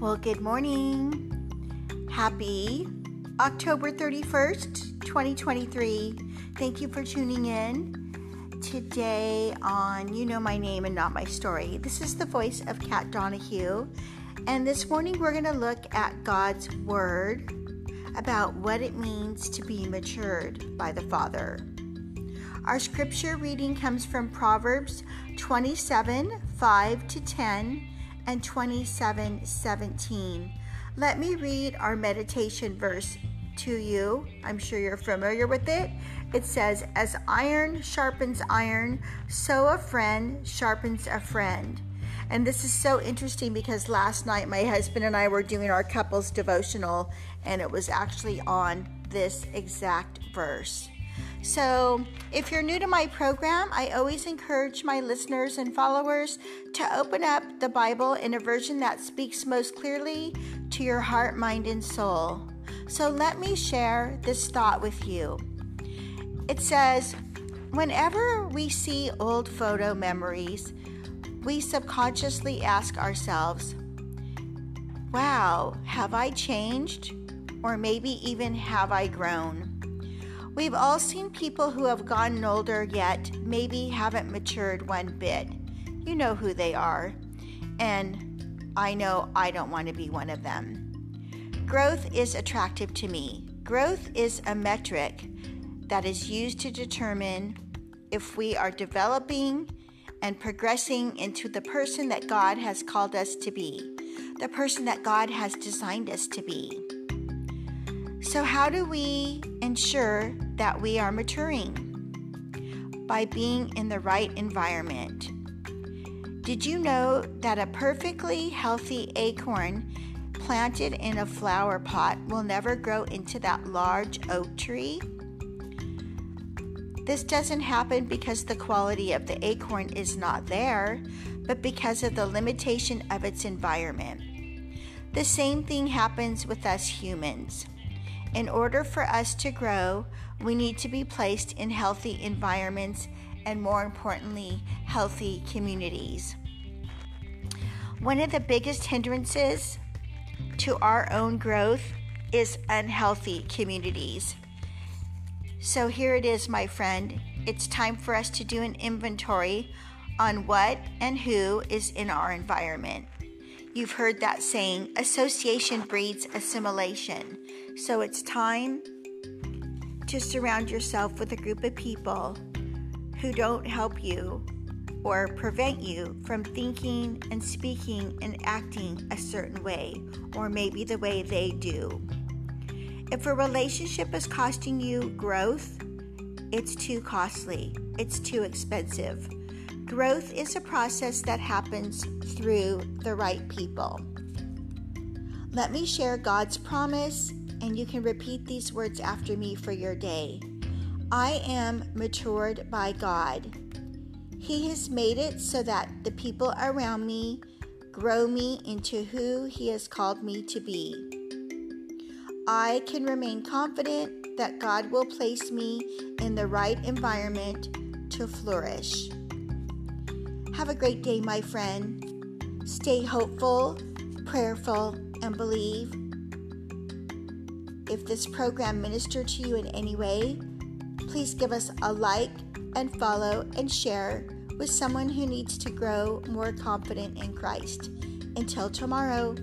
Well, good morning. Happy October 31st, 2023. Thank you for tuning in. Today on You Know My Name and Not My Story, this is the voice of Kat Donahue. And this morning we're going to look at God's Word about what it means to be matured by the Father. Our scripture reading comes from Proverbs 27 5 to 10 and 27 17. Let me read our meditation verse to you. I'm sure you're familiar with it. It says, As iron sharpens iron, so a friend sharpens a friend. And this is so interesting because last night my husband and I were doing our couples devotional, and it was actually on this exact verse. So, if you're new to my program, I always encourage my listeners and followers to open up the Bible in a version that speaks most clearly to your heart, mind, and soul. So, let me share this thought with you. It says, Whenever we see old photo memories, we subconsciously ask ourselves, Wow, have I changed? Or maybe even have I grown? We've all seen people who have gotten older yet maybe haven't matured one bit. You know who they are. And I know I don't want to be one of them. Growth is attractive to me. Growth is a metric that is used to determine if we are developing and progressing into the person that God has called us to be, the person that God has designed us to be. So, how do we ensure that we are maturing? By being in the right environment. Did you know that a perfectly healthy acorn planted in a flower pot will never grow into that large oak tree? This doesn't happen because the quality of the acorn is not there, but because of the limitation of its environment. The same thing happens with us humans. In order for us to grow, we need to be placed in healthy environments and, more importantly, healthy communities. One of the biggest hindrances to our own growth is unhealthy communities. So here it is, my friend. It's time for us to do an inventory on what and who is in our environment. You've heard that saying, association breeds assimilation. So it's time to surround yourself with a group of people who don't help you or prevent you from thinking and speaking and acting a certain way, or maybe the way they do. If a relationship is costing you growth, it's too costly, it's too expensive. Growth is a process that happens through the right people. Let me share God's promise, and you can repeat these words after me for your day. I am matured by God. He has made it so that the people around me grow me into who He has called me to be. I can remain confident that God will place me in the right environment to flourish. Have a great day, my friend. Stay hopeful, prayerful, and believe. If this program ministered to you in any way, please give us a like and follow and share with someone who needs to grow more confident in Christ. Until tomorrow.